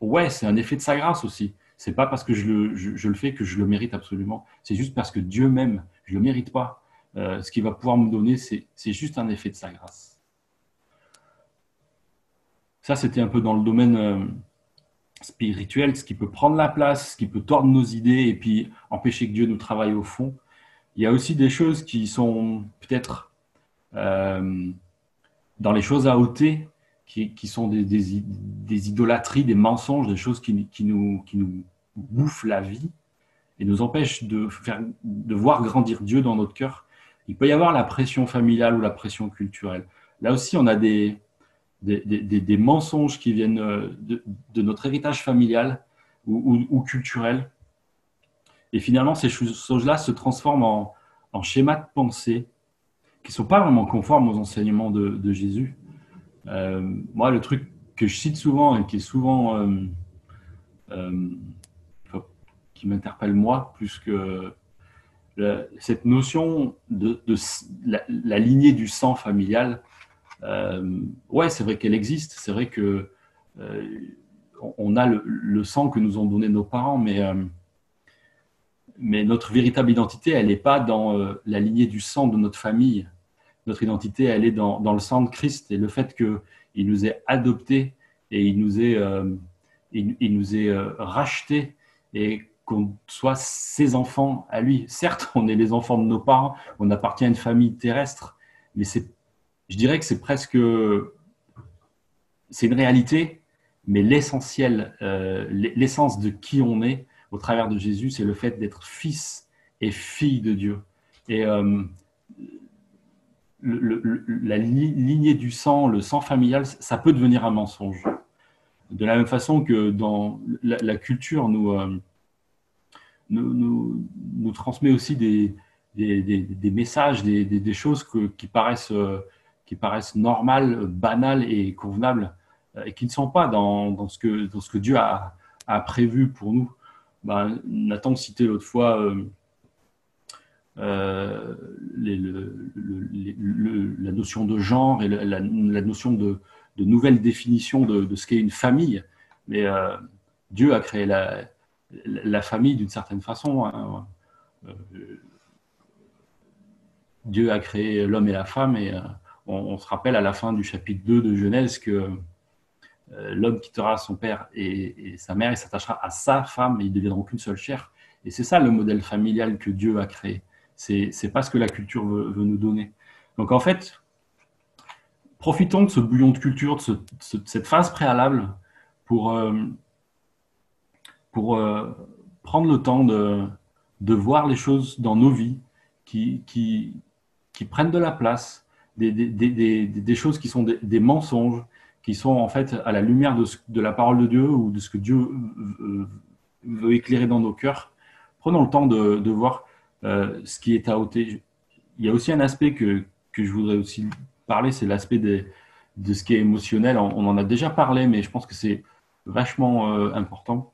ouais, c'est un effet de sa grâce aussi. C'est pas parce que je le, je, le fais que je le mérite absolument. C'est juste parce que Dieu m'aime. Je le mérite pas. Euh, ce qu'il va pouvoir me donner, c'est juste un effet de sa grâce. Ça, c'était un peu dans le domaine euh, spirituel, ce qui peut prendre la place, ce qui peut tordre nos idées et puis empêcher que Dieu nous travaille au fond. Il y a aussi des choses qui sont peut-être euh, dans les choses à ôter, qui, sont des, des, des, idolâtries, des mensonges, des choses qui, nous, bouffent la vie et nous empêchent de, voir grandir Dieu dans notre cœur. Il peut y avoir la pression familiale ou la pression culturelle. Là aussi, on a des, des, mensonges qui viennent euh, de, notre héritage familial ou, culturel. Et finalement, ces choses-là se transforment en, schémas de pensée qui ne sont pas vraiment conformes aux enseignements de, Jésus. Euh, moi, le truc que je cite souvent et qui est souvent euh, qui m'interpelle moi plus que cette notion de, la, lignée du sang familial euh, ouais, c'est vrai qu'elle existe. C'est vrai que euh, on a le, sang que nous ont donné nos parents, mais euh, mais notre véritable identité, elle n'est pas dans la lignée du sang de notre famille. Notre identité, elle est dans, dans le sang de Christ et le fait qu'il nous ait adoptés et il nous ait, il, il, nous ait rachetés et qu'on soit ses enfants à lui. Certes, on est les enfants de nos parents, on appartient à une famille terrestre, mais c'est je dirais que c'est presque, c'est une réalité, mais l'essentiel, euh, l'essence de qui on est au travers de Jésus, c'est le fait d'être fils et fille de Dieu. Et euh, la lignée du sang, le sang familial, ça peut devenir un mensonge. De la même façon que dans la, culture nous, euh, nous, nous, transmet aussi des, des, des, messages, des, choses qui paraissent qui paraissent normales, banales et convenables, euh, et qui ne sont pas dans, dans, ce, que, dans ce que Dieu a, a prévu pour nous. Ben, Nathan citait l'autre fois euh, euh, la notion de genre et la, notion de, nouvelle définition de, ce qu'est une famille. Mais euh, Dieu a créé la, famille d'une certaine façon. Hein. Dieu a créé l'homme et la femme et on, se rappelle à la fin du chapitre 2 de Genèse que l'homme quittera son père et, sa mère et s'attachera à sa femme et ils deviendront qu'une seule chair. Et c'est ça le modèle familial que Dieu a créé. C'est, c'est pas ce que la culture veut, nous donner. Donc en fait, profitons de ce bouillon de culture, de, cette phase préalable pour, euh, pour euh, prendre le temps de, de voir les choses dans nos vies qui, qui, qui prennent de la place, des, des, des, choses qui sont des, mensonges, qui sont en fait à la lumière de, de, la parole de Dieu ou de ce que Dieu veut éclairer dans nos cœurs. Prenons le temps de, de voir euh, ce qui est à ôter. Il y a aussi un aspect que, que je voudrais aussi parler, c'est l'aspect de ce qui est émotionnel. On, en a déjà parlé, mais je pense que c'est vachement euh, important.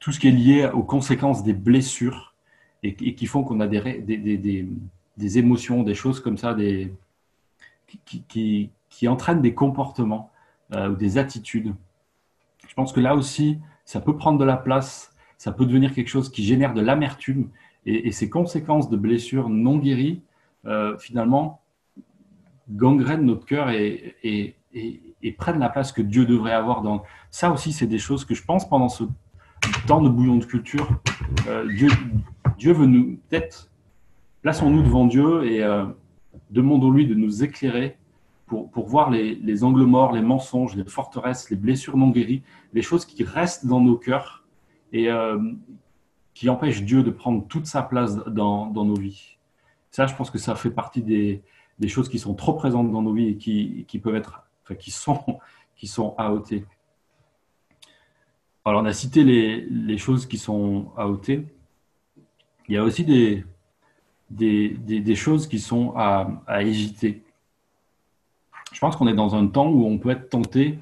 Tout ce qui est lié aux conséquences des blessures et, qui font qu'on a des, des des émotions, des choses comme ça, des, qui, qui, qui entraînent des comportements euh, ou des attitudes. Je pense que là aussi, ça peut prendre de la place, ça peut devenir quelque chose qui génère de l'amertume et, ces conséquences de blessures non guéries, euh, finalement, gangrènent notre cœur et, prennent la place que Dieu devrait avoir. Ça aussi, c'est des choses que je pense pendant ce temps de bouillon de culture. Euh, Dieu, veut nous, peut-être, plaçons-nous devant Dieu et demandons-lui de nous éclairer pour, voir les, les, angles morts, les mensonges, les forteresses, les blessures non guéries, les choses qui restent dans nos cœurs et euh, qui empêchent Dieu de prendre toute sa place dans, nos vies. Ça, je pense que ça fait partie des, choses qui sont trop présentes dans nos vies et qui, peuvent être, enfin, qui sont, qui sont AOT. Alors, on a cité les, choses qui sont AOT. Il y a aussi des, choses qui sont à, à hésiter. Je pense qu'on est dans un temps où on peut être tenté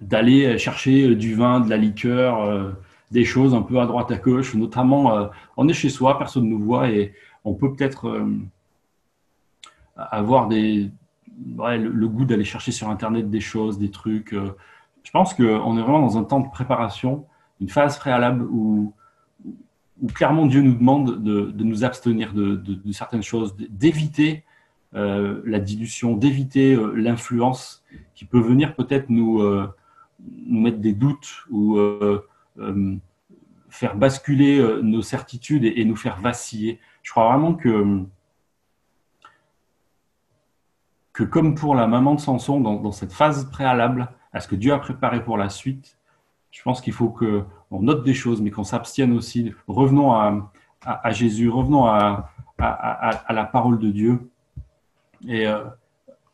d'aller chercher du vin, de la liqueur, euh, des choses un peu à droite à gauche, notamment euh, on est chez soi, personne ne nous voit et on peut peut-être euh, avoir le, goût d'aller chercher sur Internet des choses, des trucs. Je pense qu'on est vraiment dans un temps de préparation, une phase préalable où, où clairement Dieu nous demande de, nous abstenir de, certaines choses, d'éviter la dilution, d'éviter l'influence qui peut venir peut-être nous, nous mettre des doutes ou euh, faire basculer euh, nos certitudes et, nous faire vaciller. Je crois vraiment que comme pour la maman de Samson, dans, cette phase préalable à ce que Dieu a préparé pour la suite, je pense qu'il faut qu'on note des choses, mais qu'on s'abstienne aussi. Revenons à, Jésus, revenons à, la parole de Dieu et euh,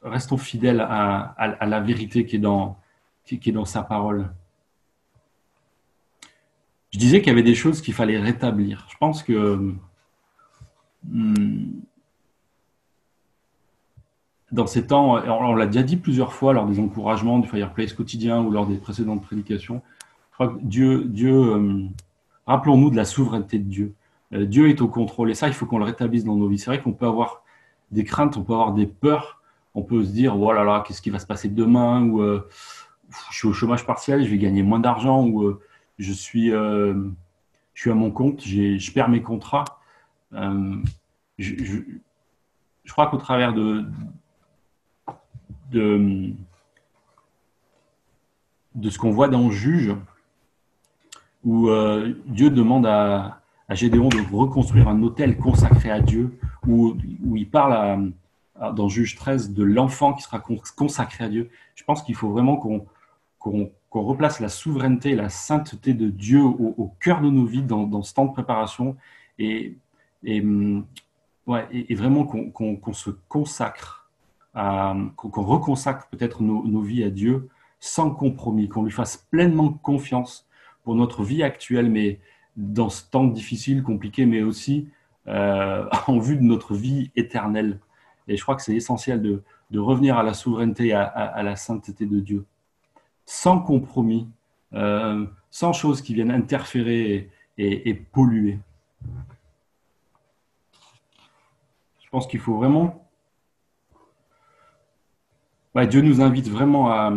restons fidèles à, la vérité qui est dans, sa parole je disais qu'il y avait des choses qu'il fallait rétablir. Je pense que hmm, dans ces temps, on, l'a déjà dit plusieurs fois lors des encouragements du Fireplace quotidien ou lors des précédentes prédications, crois que Dieu, Dieu euh, rappelons-nous de la souveraineté de Dieu. Euh, Dieu est au contrôle et ça, il faut qu'on le rétablisse dans nos vies. C'est vrai qu'on peut avoir des craintes, on peut avoir des peurs, on peut se dire, oh là qu'est-ce qui va se passer demain ou euh, je suis au chômage partiel, je vais gagner moins d'argent ou je suis, à mon compte, je perds mes contrats. Je, crois qu'au travers de, de, de ce qu'on voit dans Juge, où euh, Dieu demande à, Gédéon de reconstruire un hôtel consacré à Dieu, où, il parle dans Juge 13 de l'enfant qui sera consacré à Dieu. Je pense qu'il faut vraiment qu'on replace la souveraineté et la sainteté de Dieu au, cœur de nos vies dans, ce temps de préparation et, et, hum, vraiment qu'on se consacre, qu'on reconsacre peut-être nos, vies à Dieu sans compromis, qu'on lui fasse pleinement confiance pour notre vie actuelle, mais dans ce temps difficile, compliqué, mais aussi euh, en vue de notre vie éternelle. Et je crois que c'est essentiel de, revenir à la souveraineté et à la sainteté de Dieu sans compromis, euh, sans choses qui viennent interférer et, polluer. Je pense qu'il faut vraiment... Dieu nous invite vraiment à,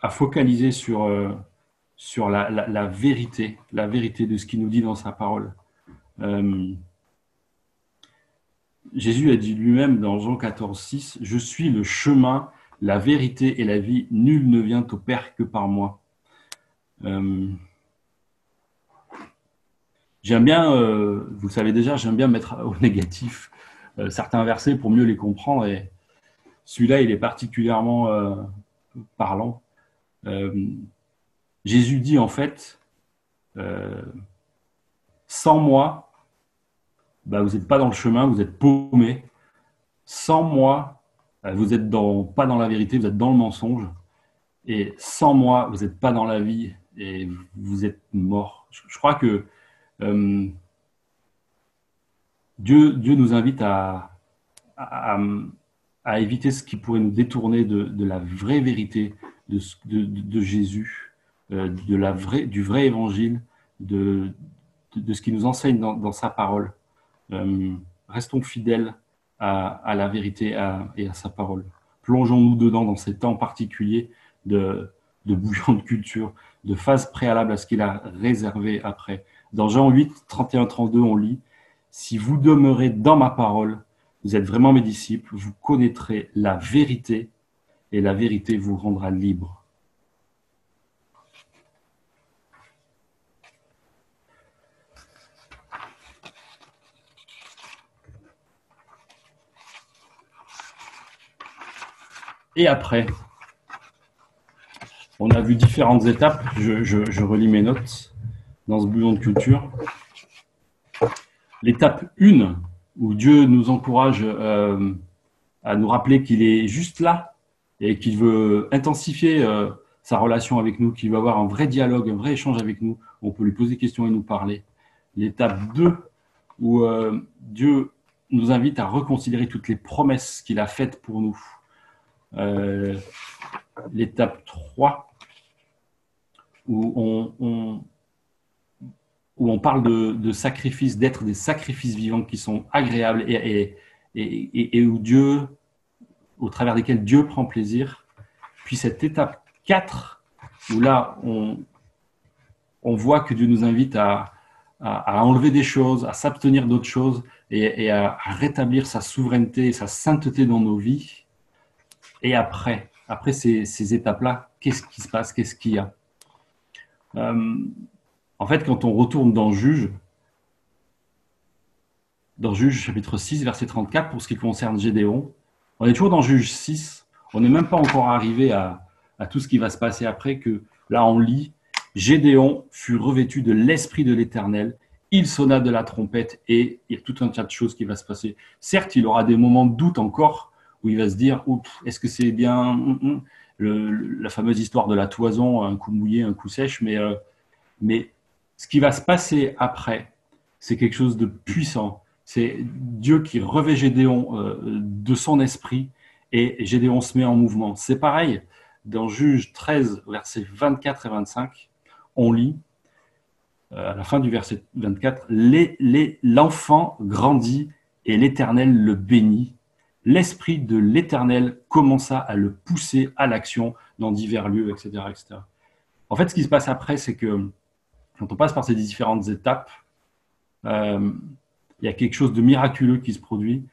à focaliser sur, euh, sur la, vérité, la vérité de ce qu'il nous dit dans sa parole. Euh, Jésus a dit lui-même dans Jean 14, 6, Je suis le chemin, la vérité et la vie, nul ne vient au Père que par moi. Euh, j'aime bien, euh, vous le savez déjà, j'aime bien mettre au négatif certains versets pour mieux les comprendre. Et celui-là, il est particulièrement parlant. Jésus dit en fait, sans moi, bah, vous n'êtes pas dans le chemin, vous êtes paumé. Sans moi, euh, vous êtes dans, pas dans la vérité, vous êtes dans le mensonge. Et sans moi, vous n'êtes pas dans la vie et vous êtes mort. Je, crois que euh, Dieu, Dieu nous invite à, à, éviter ce qui pourrait nous détourner de, de la vraie vérité de, de, Jésus, euh, de la vraie, du vrai évangile, de, de, ce qui nous enseigne dans, dans sa parole. Euh, restons fidèles à, la vérité et à sa parole. Plongeons-nous dedans dans ces temps particuliers de, de bouillon de culture, de phase préalable à ce qu'il a réservé après, Dans Jean 8, 31, 32, on lit Si vous demeurez dans ma parole, vous êtes vraiment mes disciples, vous connaîtrez la vérité et la vérité vous rendra libre. Et après, on a vu différentes étapes. Je, relis mes notes dans ce bouillon de culture. L'étape 1, où Dieu nous encourage euh, à nous rappeler qu'il est juste là et qu'il veut intensifier euh, sa relation avec nous, qu'il veut avoir un vrai dialogue, un vrai échange avec nous. On peut lui poser des questions et nous parler. L'étape 2, où euh, Dieu nous invite à reconsidérer toutes les promesses qu'il a faites pour nous. L'étape 3, où on, où on parle de, sacrifices, d'être des sacrifices vivants qui sont agréables et, et, et, où Dieu, au travers desquels Dieu prend plaisir. Puis cette étape 4, où là, on, on voit que Dieu nous invite à, à, enlever des choses, à s'abstenir d'autres choses et, à, rétablir sa souveraineté et sa sainteté dans nos vies. Et après, après ces, étapes-là, qu'est-ce qui se passe? Qu'est-ce qu'il y a? Euh, en fait, quand on retourne dans Juge, dans Juge chapitre 6, verset 34, pour ce qui concerne Gédéon, on est toujours dans Juge 6, on n'est même pas encore arrivé à, tout ce qui va se passer après, que là on lit, Gédéon fut revêtu de l'Esprit de l'Éternel, il sonna de la trompette et il y a tout un tas de choses qui va se passer. Certes, il aura des moments de doute encore, où il va se dire, est-ce que c'est bien hum, hum, la fameuse histoire de la toison, un coup mouillé, un coup sèche, mais, euh, mais ce qui va se passer après, c'est quelque chose de puissant. C'est Dieu qui revêt Gédéon euh, de son esprit et Gédéon se met en mouvement. C'est pareil, dans Juge 13, versets 24 et 25, on lit, euh, à la fin du verset 24, L'enfant grandit et l'Éternel le bénit. L'Esprit de l'Éternel commença à le pousser à l'action dans divers lieux, etc., etc. En fait, ce qui se passe après, c'est que quand on passe par ces différentes étapes, euh, il y a quelque chose de miraculeux qui se produit.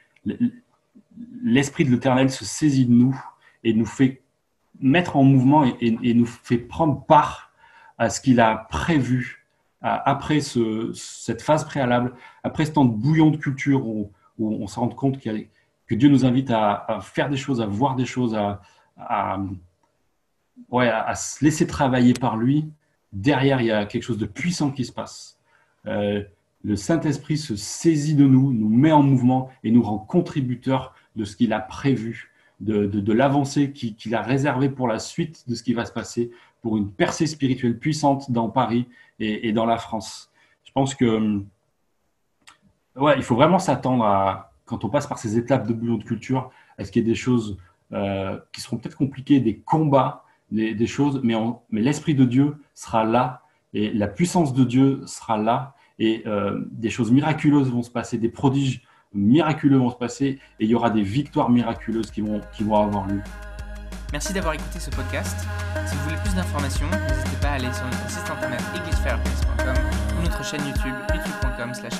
L'Esprit de l'Éternel se saisit de nous et nous fait mettre en mouvement et, nous fait prendre part à ce qu'il a prévu après cette phase préalable, après ce temps de bouillon de culture où, on se rend compte que Dieu nous invite à, faire des choses, à voir des choses, à, à, se laisser travailler par lui derrière, il y a quelque chose de puissant qui se passe. Euh, le Saint-Esprit se saisit de nous, nous met en mouvement et nous rend contributeurs de ce qu'il a prévu, de, l'avancée qu'il a réservée pour la suite de ce qui va se passer, pour une percée spirituelle puissante dans Paris et, dans la France. Je pense que ouais, il faut vraiment s'attendre à, quand on passe par ces étapes de bouillon de culture, à ce qu'il y ait des choses euh, qui seront peut-être compliquées, des combats, des, choses, mais, l'Esprit de Dieu sera là et la puissance de Dieu sera là et euh, des choses miraculeuses vont se passer, des prodiges miraculeux vont se passer et il y aura des victoires miraculeuses qui vont, avoir lieu. Merci d'avoir écouté ce podcast. Si vous voulez plus d'informations, n'hésitez pas à aller sur notre site internet églisefireplace.com ou notre chaîne YouTube youtube.com slash